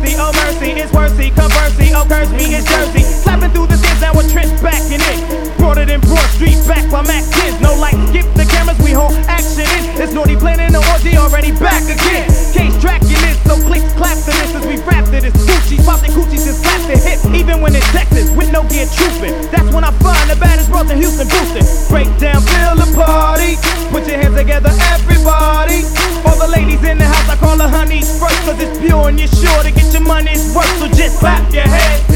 mercy, oh mercy, it's worthy. Conversely, oh curse me, it's Jersey. Slapping through the tins, now we're trench back in it. Brought it in, Broad Street, back by Mac Kids. No light, skip the cameras, we hold action in. It's naughty planning, the orgy already back again. Case tracking this, so clicks clap to this as we rap to this. Gucci, popping, the coochies and slap the hip. Even when it's Texas, with no gear trooping. That's when I find the baddest bros in Houston boosting. Break down, feel the party. Put your hands together, everybody. All the ladies in the house, I call her honey first, cause it's pure and you're sure to get money's worth. So just clap your hands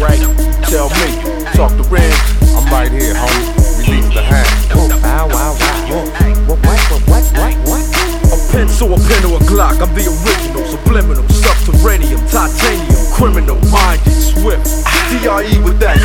right? Tell me, talk to Ren. I'm right here, homie. Hand. Wow, wow, wow. What, what, what, what, what, what? A pencil, a pen, or a Glock. I'm the original, subliminal, subterranean, titanium, criminal, minded, swift. DRE with that.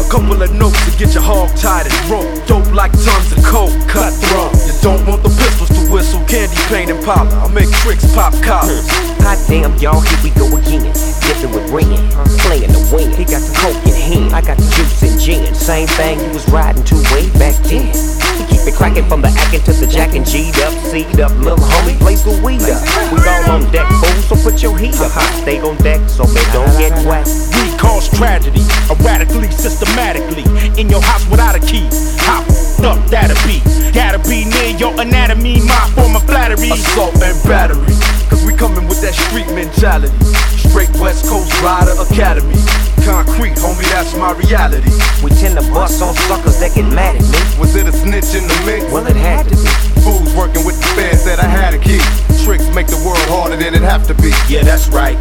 A couple of notes to get your hog tied and rope. Dope like tons of coke, cutthroat. You don't want the pistols to whistle, candy paint and pop. I make tricks pop collars. Hot damn, y'all, here we go again. Dipping with Ren, playing the wind. He got the coke in hand, I got the juice and gin. Same thing he was riding to way back then. He keep it cracking from the acting to the jack and G'd up, C'd up. Little homie plays the weed up. We all on deck, fool, so put your heat up. I stay on deck, so man, don't get wet. We cause tragedy, erratically, systematically. In your house without a key. F***ed up that'll be? Gotta be my reality. We tend to bust on suckers that get mad at me. Was it a snitch in the mix? Well, it had to be. Fools working with the feds said I had a key. Tricks make the world harder than it have to be. Yeah, that's right.